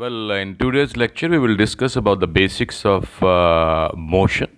Well, in today's lecture, we will discuss about the basics of uh, motion.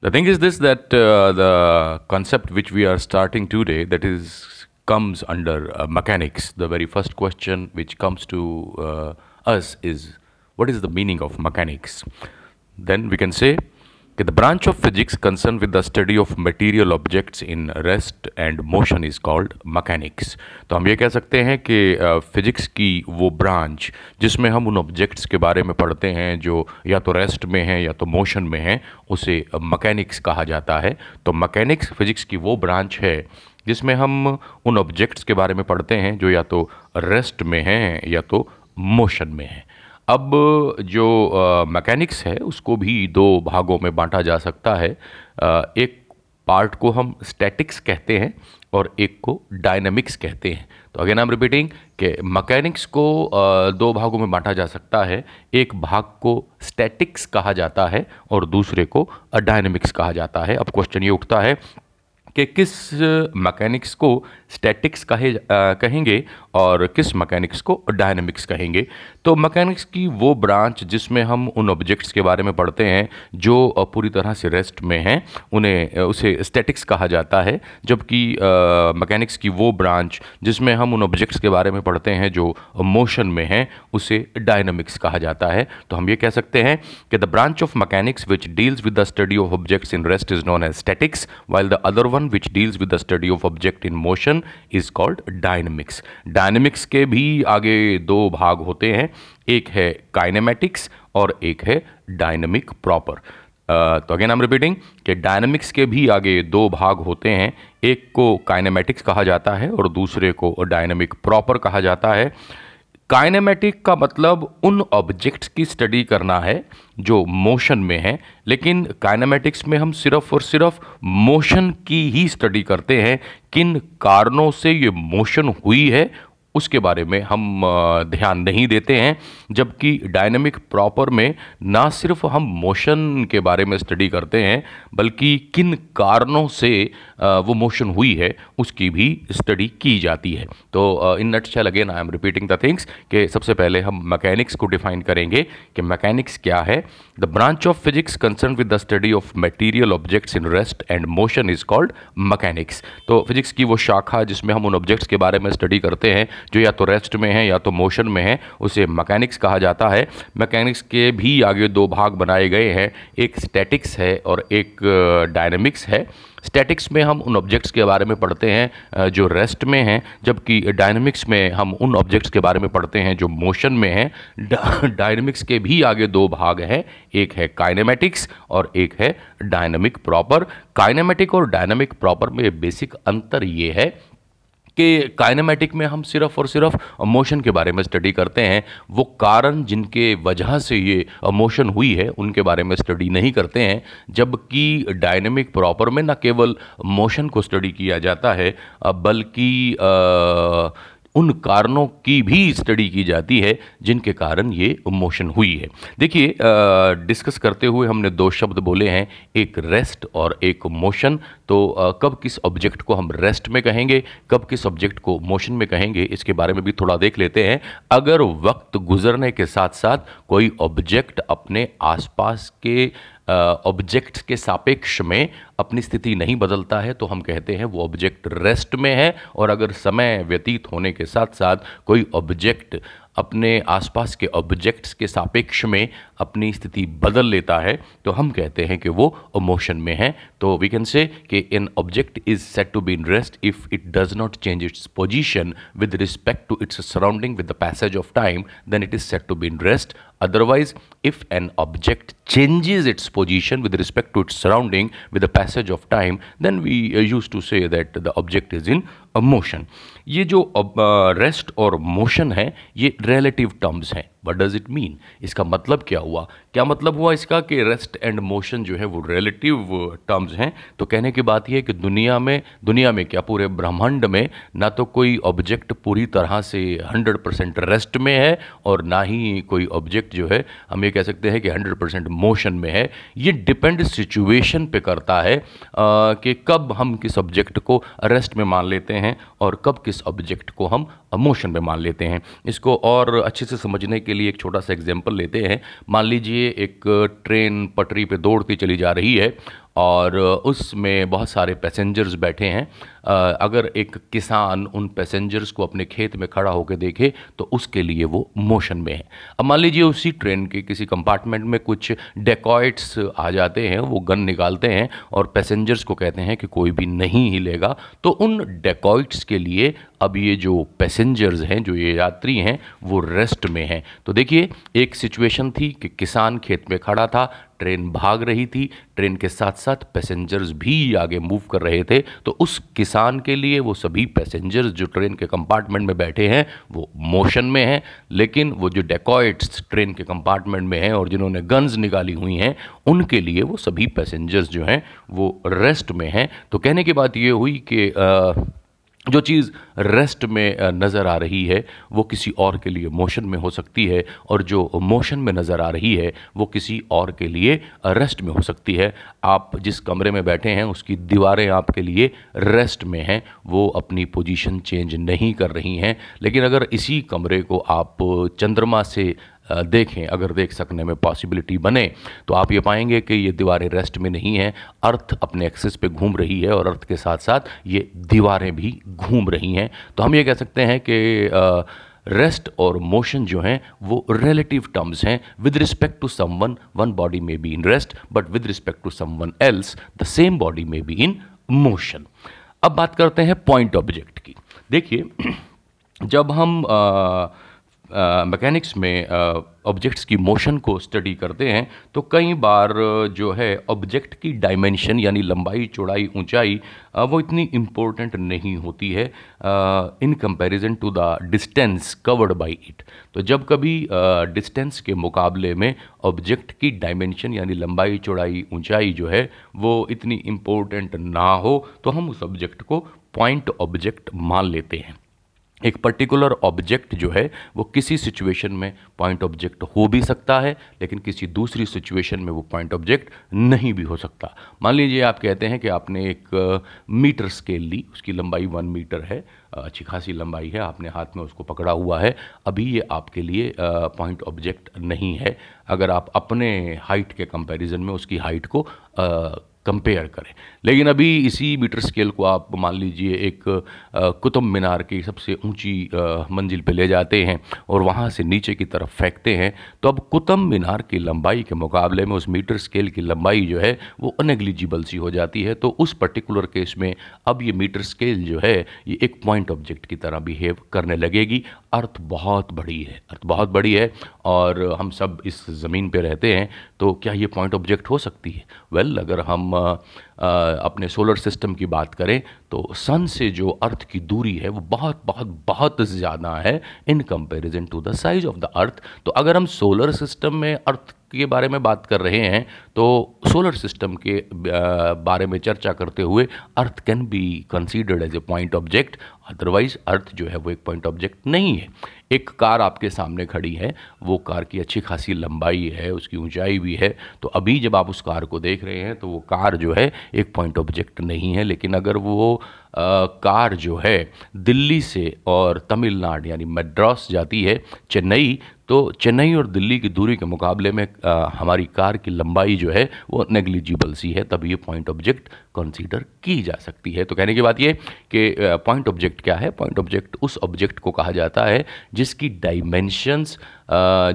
The thing is this that uh, the concept which we are starting today that is comes under uh, mechanics. The very first question which comes to uh, us is what is the meaning of mechanics? Then we can say Okay, the branch of physics concerned with the study of material objects in rest and motion is called mechanics. तो हम ये कह सकते हैं कि physics की वो branch जिसमें हम उन ऑब्जेक्ट्स के बारे में पढ़ते हैं जो या तो रेस्ट में हैं या तो मोशन में हैं उसे मकैनिक्स कहा जाता है तो मकैनिक्स फिजिक्स की वो ब्रांच है जिसमें हम उन ऑब्जेक्ट्स के बारे में पढ़ते हैं जो या तो रेस्ट में हैं या तो मोशन में हैं अब जो मैकेनिक्स है उसको भी दो भागों में बांटा जा सकता है। आ, एक पार्ट को हम स्टैटिक्स कहते हैं और एक को डायनामिक्स कहते हैं। तो अगेन आई एम रिपीटिंग कि मैकेनिक्स को दो भागों में बांटा जा सकता है। एक भाग को स्टैटिक्स कहा जाता है और दूसरे को डायनामिक्स कहा जाता है। अब क्वेश्चन ये उठता है कि किस मैकेनिक्स को स्टैटिक्स कहे कहेंगे और किस मैकेनिक्स को डायनामिक्स कहेंगे? तो मैकेनिक्स की वो ब्रांच जिसमें हम उन ऑब्जेक्ट्स के बारे में पढ़ते हैं, जो पूरी तरह से रेस्ट में हैं, उन्हें उसे स्टैटिक्स कहा जाता है, जबकि मैकेनिक्स की वो ब्रांच जिसमें हम उन ऑब्जेक्ट्स के बारे में पढ़ते हैं, जो मोशन में हैं, उसे डायनामिक्स कहा जाता है। तो हम ये कह सकते हैं कि the branch of mechanics which deals with the study of objects in rest is known as statics while the other one which deals with the study of object in motion is called dynamics dynamics के भी आगे दो भाग होते हैं। एक है kinematics और एक है डायनेमिक प्रॉपर। तो अगेन आई एम रिपीटिंग कि डायनेमिक्स के भी आगे दो भाग होते हैं। एक को काइनेमेटिक्स कहा जाता है और दूसरे को डायनेमिक प्रॉपर कहा जाता है। काइनेमेटिक का मतलब उन ऑब्जेक्ट्स की स्टडी करना है जो मोशन में है, लेकिन काइनेमेटिक्स में हम सिर्फ़ और सिर्फ़ मोशन की ही स्टडी करते हैं। किन कारणों से ये मोशन हुई है उसके बारे में हम ध्यान नहीं देते हैं, जबकि डायनेमिक प्रॉपर में ना सिर्फ़ हम मोशन के बारे में स्टडी करते हैं, बल्कि किन कारणों से वो मोशन हुई है, उसकी भी स्टडी की जाती है। तो in nutshell again I am repeating the things कि सबसे पहले हम मैकेनिक्स को डिफाइन करेंगे कि मैकेनिक्स क्या है। The branch of physics concern with the study of material objects in rest and motion is called mechanics तो फिजिक्स की वो शाखा जिसमें हम उन ऑब्जेक्ट्स के बारे में स्टडी करते हैं जो या तो रेस्ट में है, या तो मोशन में है, उसे मैकेनिक्स कहा जाता है। मैकेनिक्स के भी आगे दो भाग बनाए गए हैं। एक स्टैटिक्स है और एक डायनेमिक्स है। स्टैटिक्स में हम उन ऑब्जेक्ट्स के बारे में पढ़ते हैं जो रेस्ट में हैं, जबकि डायनेमिक्स में हम उन ऑब्जेक्ट्स के बारे में पढ़ते हैं जो मोशन में हैं। डायनेमिक्स के भी आगे दो भाग हैं। एक है काइनेमेटिक्स और एक है डायनेमिक प्रॉपर काइनेमेटिक और डायनेमिक प्रॉपर में बेसिक अंतर ये है कि काइनेमेटिक में हम सिर्फ़ और सिर्फ़ मोशन के बारे में स्टडी करते हैं, वो कारण जिनके वजह से ये मोशन हुई है, उनके बारे में स्टडी नहीं करते हैं, जबकि डायनेमिक प्रॉपर में न केवल मोशन को स्टडी किया जाता है, बल्कि उन कारणों की भी स्टडी की जाती है जिनके कारण ये मोशन हुई है। देखिए डिस्कस करते हुए हमने दो शब्द बोले हैं एक रेस्ट और एक मोशन तो आ, कब किस ऑब्जेक्ट को हम रेस्ट में कहेंगे कब किस ऑब्जेक्ट को मोशन में कहेंगे इसके बारे में भी थोड़ा देख लेते हैं। अगर वक्त गुजरने के साथ साथ कोई ऑब्जेक्ट अपने आसपास के ऑब्जेक्ट के सापेक्ष में अपनी स्थिति नहीं बदलता है तो हम कहते हैं वो ऑब्जेक्ट रेस्ट में है, और अगर समय व्यतीत होने के साथ साथ कोई ऑब्जेक्ट अपने आसपास के ऑब्जेक्ट्स के सापेक्ष में अपनी स्थिति बदल लेता है तो हम कहते हैं कि वो मोशन में है। तो वी कैन से कि in object is said to be in rest if it does not change its position with respect to its surrounding with the passage of time then it is said to be in rest otherwise if an object changes position with respect to its surrounding with the passage of time then we uh, used to say that the object is in motion ये जो rest और motion है ये relative terms हैं। What does it mean इसका मतलब क्या हुआ? क्या मतलब हुआ इसका कि रेस्ट एंड मोशन जो है वो रिलेटिव टर्म्स हैं? तो कहने की बात यह है कि दुनिया में दुनिया में क्या पूरे ब्रह्मांड में ना तो कोई ऑब्जेक्ट पूरी तरह से 100 परसेंट रेस्ट में है और ना ही कोई ऑब्जेक्ट जो है हम ये कह सकते हैं कि 100 परसेंट मोशन में है। ये डिपेंड सिचुएशन पे करता है आ, कि कब हम किस ऑब्जेक्ट को रेस्ट में मान लेते हैं और कब किस ऑब्जेक्ट को हम मोशन में मान लेते हैं। इसको और अच्छे से समझने के लिए एक छोटा सा एग्ज़ाम्पल लेते हैं। मान लीजिए एक ट्रेन पटरी पर दौड़ती चली जा रही है और उसमें बहुत सारे पैसेंजर्स बैठे हैं। अगर एक किसान उन पैसेंजर्स को अपने खेत में खड़ा होकर देखे तो उसके लिए वो मोशन में है। अब मान लीजिए उसी ट्रेन के किसी कंपार्टमेंट में कुछ डेकॉइट्स आ जाते हैं, वो गन निकालते हैं और पैसेंजर्स को कहते हैं कि कोई भी नहीं हिलेगा तो उन डेकॉइट्स के लिए अब ये जो पैसेंजर्स हैं, जो ये यात्री हैं, वो रेस्ट में हैं। तो देखिए, एक सिचुएशन थी कि किसान खेत में खड़ा था ट्रेन भाग रही थी, ट्रेन के साथ साथ पैसेंजर्स भी आगे मूव कर रहे थे तो उस किसान के लिए वो सभी पैसेंजर्स जो ट्रेन के कंपार्टमेंट में बैठे हैं, वो मोशन में हैं, लेकिन वो जो डेकॉइट्स ट्रेन के कंपार्टमेंट में हैं और जिन्होंने गन्स निकाली हुई हैं, उनके लिए वो सभी पैसेंजर्स जो हैं, वो रेस्ट में हैं। तो कहने की बात ये हुई कि जो चीज़ रेस्ट में नज़र आ रही है, वो किसी और के लिए मोशन में हो सकती है और जो मोशन में नज़र आ रही है, वो किसी और के लिए रेस्ट में हो सकती है। आप जिस कमरे में बैठे हैं, उसकी दीवारें आपके लिए रेस्ट में हैं, वो अपनी पोजीशन चेंज नहीं कर रही हैं। लेकिन अगर इसी कमरे को आप चंद्रमा से देखें अगर देख सकने में पॉसिबिलिटी बने तो आप ये पाएँगे कि ये दीवारें रेस्ट में नहीं हैं अर्थ अपने एक्सेस पे घूम रही है और अर्थ के साथ साथ ये दीवारें भी घूम रही हैं। तो हम ये कह सकते हैं कि रेस्ट और मोशन जो हैं वो रिलेटिव टर्म्स हैं। With respect to someone one one body may be in rest but with respect to someone else the same body may be in motion अब बात करते हैं पॉइंट ऑब्जेक्ट की। देखिए जब हम आ, मैकेनिक्स में ऑब्जेक्ट्स की मोशन को स्टडी करते हैं तो कई बार जो है ऑब्जेक्ट की डायमेंशन यानी लंबाई, चौड़ाई, ऊंचाई वो इतनी इम्पोर्टेंट नहीं होती है in comparison to the distance covered by it तो जब कभी डिस्टेंस के मुकाबले में ऑब्जेक्ट की डायमेंशन यानी लंबाई, चौड़ाई, ऊंचाई जो है, वो इतनी इम्पोर्टेंट ना हो तो हम उस ऑब्जेक्ट को पॉइंट ऑब्जेक्ट मान लेते हैं। एक पर्टिकुलर ऑब्जेक्ट जो है, वो किसी सिचुएशन में पॉइंट ऑब्जेक्ट हो भी सकता है, लेकिन किसी दूसरी सिचुएशन में वो पॉइंट ऑब्जेक्ट नहीं भी हो सकता। मान लीजिए आप कहते हैं कि आपने एक मीटर स्केल ली, उसकी लंबाई वन मीटर है अच्छी खासी लंबाई है, आपने हाथ में उसको पकड़ा हुआ है, अभी ये आपके लिए पॉइंट ऑब्जेक्ट नहीं है। अगर आप अपने हाइट के कंपैरिजन में उसकी हाइट को कंपेयर करें। लेकिन अभी इसी मीटर स्केल को आप मान लीजिए एक कुतुब मीनार की सबसे ऊँची मंजिल पे ले जाते हैं और वहाँ से नीचे की तरफ़ फेंकते हैं तो अब कुतुब मीनार की लंबाई के मुकाबले में उस मीटर स्केल की लंबाई जो है वो अनएग्लिजिबल सी हो जाती है। तो उस पर्टिकुलर केस में अब ये मीटर स्केल जो है, ये एक पॉइंट ऑब्जेक्ट की तरह बिहेव करने लगेगी। अर्थ बहुत बड़ी है अर्थ बहुत बड़ी है और हम सब इस ज़मीन पे रहते हैं तो क्या ये पॉइंट ऑब्जेक्ट हो सकती है? वेल well, अगर हम आ, अपने सोलर सिस्टम की बात करें तो सन से जो अर्थ की दूरी है वो बहुत बहुत बहुत ज़्यादा है in comparison to the size of the earth तो अगर हम सोलर सिस्टम में अर्थ के बारे में बात कर रहे हैं तो सोलर सिस्टम के बारे में चर्चा करते हुए earth can be considered as a point object, otherwise earth जो है वो एक पॉइंट ऑब्जेक्ट नहीं है। एक कार आपके सामने खड़ी है वो कार की अच्छी खासी लंबाई है उसकी ऊंचाई भी है तो अभी जब आप उस कार को देख रहे हैं तो वो कार जो है एक पॉइंट ऑब्जेक्ट नहीं है लेकिन अगर वो आ, कार जो है दिल्ली से और तमिलनाडु यानी मद्रास जाती है चेन्नई तो चेन्नई और दिल्ली की दूरी के मुकाबले में आ, हमारी कार की लंबाई जो है वो नेग्लिजिबल सी है तब ये पॉइंट ऑब्जेक्ट कंसीडर की जा सकती है। तो कहने की बात ये कि पॉइंट ऑब्जेक्ट क्या है? पॉइंट ऑब्जेक्ट उस ऑब्जेक्ट को कहा जाता है जिसकी डायमेंशंस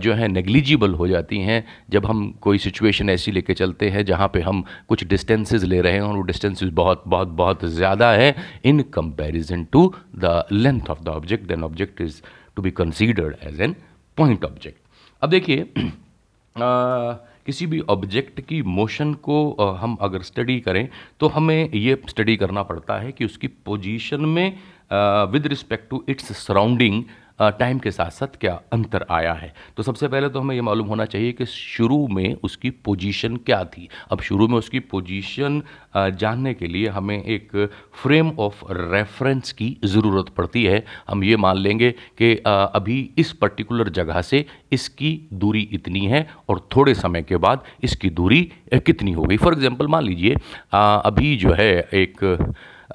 जो है नेग्लिजिबल हो जाती हैं जब हम कोई सिचुएशन ऐसी लेके चलते हैं जहाँ पे हम कुछ डिस्टेंसेस ले रहे हैं और वो डिस्टेंसेस बहुत बहुत बहुत ज़्यादा है in comparison to the length of the object then object is to be considered as an point object अब देखिए किसी भी ऑब्जेक्ट की मोशन को हम अगर स्टडी करें तो हमें ये स्टडी करना पड़ता है कि उसकी पोजीशन में with respect to its surrounding time के साथ साथ क्या अंतर आया है? तो सबसे पहले तो हमें ये मालूम होना चाहिए कि शुरू में उसकी पोजीशन क्या थी। अब शुरू में उसकी पोजीशन जानने के लिए हमें एक फ्रेम ऑफ़ रेफरेंस की ज़रूरत पड़ती है। हम ये मान लेंगे कि अभी इस पर्टिकुलर जगह से इसकी दूरी इतनी है और थोड़े समय के बाद इसकी दूरी कितनी हो गई। फॉर एग्ज़ाम्पल मान लीजिए अभी जो है एक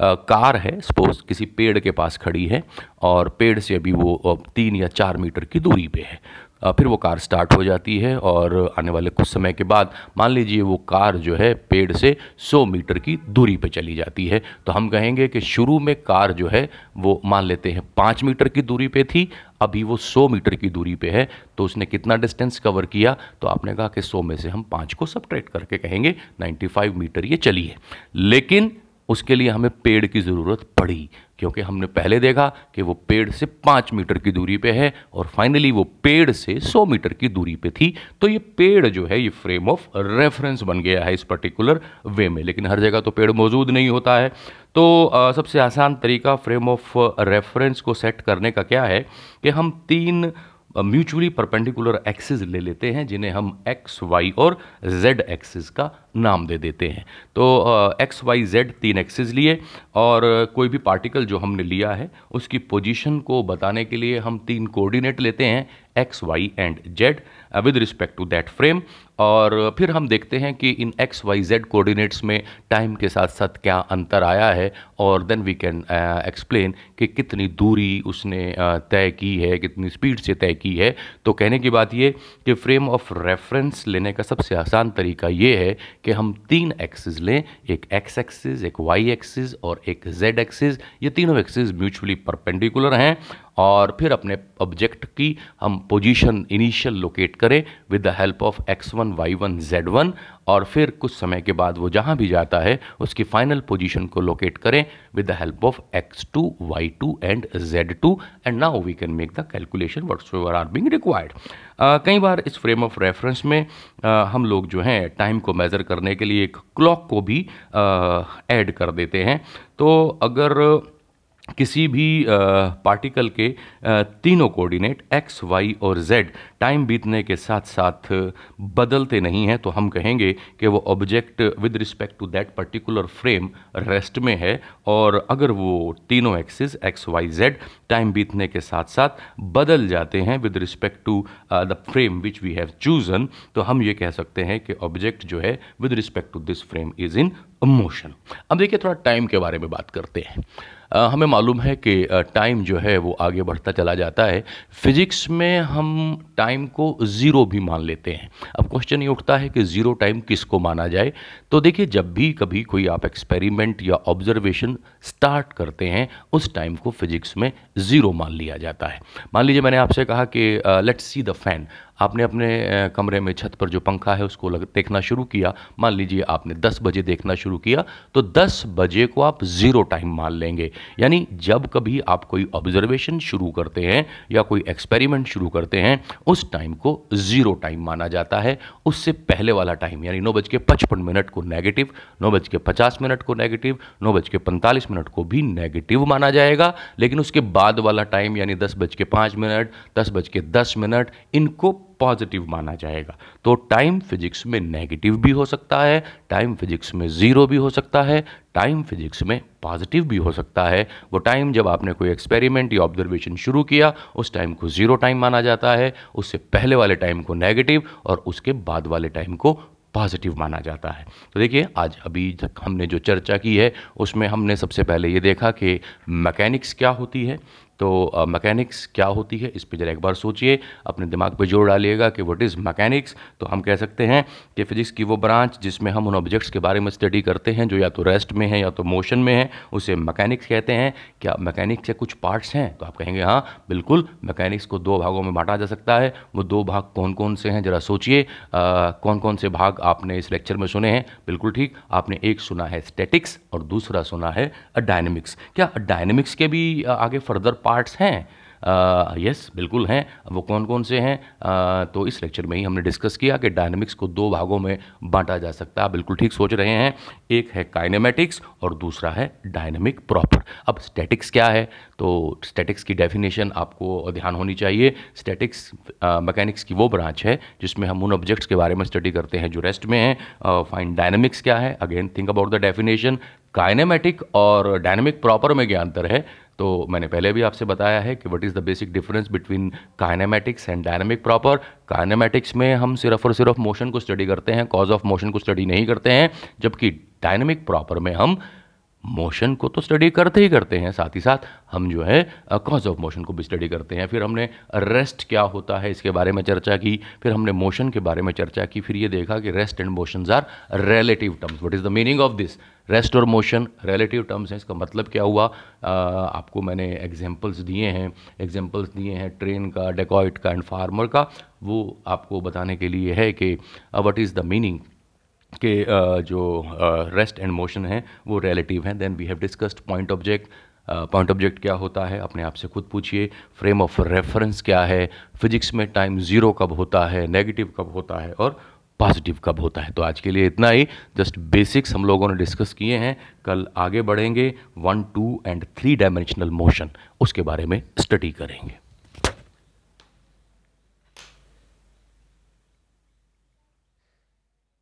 कार है सपोज़ किसी पेड़ के पास खड़ी है और पेड़ से अभी वो तीन या चार मीटर की दूरी पे है। फिर वो कार स्टार्ट हो जाती है और आने वाले कुछ समय के बाद, मान लीजिए वो कार जो है पेड़ से 100 मीटर की दूरी पे चली जाती है तो हम कहेंगे कि शुरू में कार जो है वो मान लेते हैं पाँच मीटर की दूरी पे थी, अभी वो 100 मीटर की दूरी पे है तो उसने कितना डिस्टेंस कवर किया? तो आपने कहा कि 100 में से हम पाँच को सब्ट्रैक्ट करके कहेंगे 95 मीटर ये चली है। लेकिन उसके लिए हमें पेड़ की ज़रूरत पड़ी क्योंकि हमने पहले देखा कि वो पेड़ से पाँच मीटर की दूरी पे है और फाइनली वो पेड़ से सौ मीटर की दूरी पे थी। तो ये पेड़ जो है ये फ्रेम ऑफ़ रेफरेंस बन गया है इस पर्टिकुलर वे में लेकिन हर जगह तो पेड़ मौजूद नहीं होता है। तो आ, सबसे आसान तरीका फ्रेम ऑफ़ रेफरेंस को सेट करने का क्या है कि हम तीन म्यूचुअली परपेंडिकुलर एक्सिस ले लेते हैं, जिन्हें हम एक्स वाई और जेड एक्सिस का नाम दे देते हैं। तो एक्स वाई जेड तीन एक्सिस लिए और कोई भी पार्टिकल जो हमने लिया है, उसकी पोजीशन को बताने के लिए हम तीन कोऑर्डिनेट लेते हैं। X Y and Z with respect to that frame और फिर हम देखते हैं कि इन एक्स वाई जेड कोऑर्डिनेट्स में टाइम के साथ साथ क्या अंतर आया है और देन वी कैन एक्सप्लेन कि कितनी दूरी उसने uh, तय की है कितनी स्पीड से तय की है। तो कहने की बात ये कि फ्रेम ऑफ़ रेफरेंस लेने का सबसे आसान तरीका ये है कि हम तीन एक्सिस लें एक एक्स एक्सिस एक वाई एक्सिस और एक जेड एक्सिस ये तीनों एक्सिस म्यूचुअली परपेंडिकुलर हैं और फिर अपने ऑब्जेक्ट की हम पोजीशन इनिशियल लोकेट करें with the help of X one Y one Z one और फिर कुछ समय के बाद वो जहाँ भी जाता है उसकी फाइनल पोजीशन को लोकेट करें with the help of X two Y two and Z two and now we can make the calculation whatsoever are being required कई बार इस फ्रेम ऑफ़ रेफरेंस में uh, हम लोग जो हैं टाइम को मेज़र करने के लिए एक क्लॉक को भी ऐड uh, कर देते हैं। तो अगर किसी भी पार्टिकल के तीनों कोऑर्डिनेट एक्स वाई और जेड टाइम बीतने के साथ साथ बदलते नहीं हैं तो हम कहेंगे कि वो object with respect to that particular frame rest में है और अगर वो तीनों axis X Y Z time बीतने के साथ साथ बदल जाते हैं with respect to the frame which we have chosen तो हम ये कह सकते हैं कि ऑब्जेक्ट जो है with respect to this frame is in motion अब देखिए थोड़ा टाइम के बारे में बात करते हैं। हमें मालूम है कि टाइम जो है वो आगे बढ़ता चला जाता है। फिजिक्स में हम टाइम को ज़ीरो भी मान लेते हैं। अब क्वेश्चन ये उठता है कि ज़ीरो टाइम किसको माना जाए? तो देखिए, जब भी कभी कोई आप एक्सपेरिमेंट या ऑब्जर्वेशन स्टार्ट करते हैं, उस टाइम को फिजिक्स में ज़ीरो मान लिया जाता है। मान लीजिए मैंने आपसे कहा कि लेट्स सी द फ़ैन आपने अपने कमरे में छत पर जो पंखा है उसको लग, देखना शुरू किया। मान लीजिए आपने 10 बजे देखना शुरू किया तो 10 बजे को आप ज़ीरो टाइम मान लेंगे। यानी जब कभी आप कोई ऑब्जर्वेशन शुरू करते हैं या कोई एक्सपेरिमेंट शुरू करते हैं, उस टाइम को ज़ीरो टाइम माना जाता है। उससे पहले वाला टाइम, यानी नौ बज के पचपन मिनट को नेगेटिव, नौ बज के पचास मिनट को नेगेटिव, नौ बज के पैंतालीस मिनट को भी नेगेटिव माना जाएगा। लेकिन उसके बाद वाला टाइम, यानी दस बज के पाँच मिनट, दस बज के दस मिनट, इनको पॉजिटिव माना जाएगा। तो टाइम फिजिक्स में नेगेटिव भी हो सकता है, टाइम फिजिक्स में ज़ीरो भी हो सकता है, टाइम फिजिक्स में पॉजिटिव भी हो सकता है। वो टाइम जब आपने कोई एक्सपेरिमेंट या ऑब्जर्वेशन शुरू किया, उस टाइम को ज़ीरो टाइम माना जाता है, उससे पहले वाले टाइम को नेगेटिव और उसके बाद वाले टाइम को पॉजिटिव माना जाता है। तो देखिए, आज अभी तक हमने जो चर्चा की है, उसमें हमने सबसे पहले ये देखा कि मैकेनिक्स क्या होती है तो मैकेनिक्स क्या होती है, इस पर ज़रा एक बार सोचिए। अपने दिमाग पे ज़ोर डालिएगा कि व्हाट इज़ मैकेनिक्स तो हम कह सकते हैं कि फिजिक्स की वो ब्रांच जिसमें हम उन ऑब्जेक्ट्स के बारे में स्टडी करते हैं, जो या तो रेस्ट में है या तो मोशन में है, उसे मैकेनिक्स कहते हैं। क्या मैकेनिक्स के कुछ पार्ट्स हैं? तो आप कहेंगे हाँ बिल्कुल मैकेनिक्स को दो भागों में बांटा जा सकता है। वो दो भाग कौन कौन से हैं, ज़रा सोचिए। कौन कौन से भाग आपने इस लेक्चर में सुने हैं? बिल्कुल ठीक, आपने एक सुना है स्टेटिक्स और दूसरा सुना है डायनेमिक्स क्या डायनेमिक्स के भी आगे फर्दर पार्ट्स हैं। यस बिल्कुल हैं। वो कौन कौन से हैं? तो इस लेक्चर में ही हमने डिस्कस किया कि डायनेमिक्स को दो भागों में बांटा जा सकता है। बिल्कुल ठीक सोच रहे हैं। एक है काइनेमेटिक्स और दूसरा है डायनेमिक प्रॉपर। अब स्टैटिक्स क्या है? तो स्टैटिक्स की डेफिनेशन आपको ध्यान होनी चाहिए। स्टैटिक्स मैकेनिक्स की वो ब्रांच है जिसमें हम उन ऑब्जेक्ट्स के बारे में स्टडी करते हैं जो रेस्ट में हैं। फाइन डायनेमिक्स क्या है? Again think about the definition kinematic और डायनेमिक प्रॉपर में क्या अंतर है। तो मैंने पहले भी आपसे बताया है कि what is the basic difference between kinematics and dynamic proper kinematics में हम सिर्फ़ और सिर्फ़ मोशन को स्टडी करते हैं कॉज ऑफ़ मोशन को स्टडी नहीं करते हैं, जबकि डायनेमिक प्रॉपर में हम मोशन को तो स्टडी करते ही करते हैं साथ ही साथ हम जो है कॉज ऑफ़ मोशन को भी स्टडी करते हैं। फिर हमने रेस्ट क्या होता है इसके बारे में चर्चा की फिर हमने मोशन के बारे में चर्चा की फिर ये देखा कि rest and motions are relative terms what is the meaning of this rest और मोशन रिलेटिव टर्म्स हैं इसका मतलब क्या हुआ? आ, आपको मैंने एग्जाम्पल्स दिए हैं एग्जाम्पल्स दिए हैं ट्रेन का डेकॉइट का एंड फार्मर का। वो आपको बताने के लिए है कि वट इज़ द मीनिंग के जो रेस्ट एंड मोशन है, वो रिलेटिव हैं. Then we have discussed point object point object क्या होता है? अपने आप से खुद पूछिए. फ्रेम ऑफ़ रेफरेंस क्या है? फिजिक्स में टाइम ज़ीरो कब होता है? नेगेटिव कब होता है? और पॉजिटिव कब होता है? तो आज के लिए इतना ही. जस्ट बेसिक्स हम लोगों ने डिस्कस किए हैं. कल आगे बढ़ेंगे. One two and three dimensional motion उसके बारे में स्टडी करेंगे.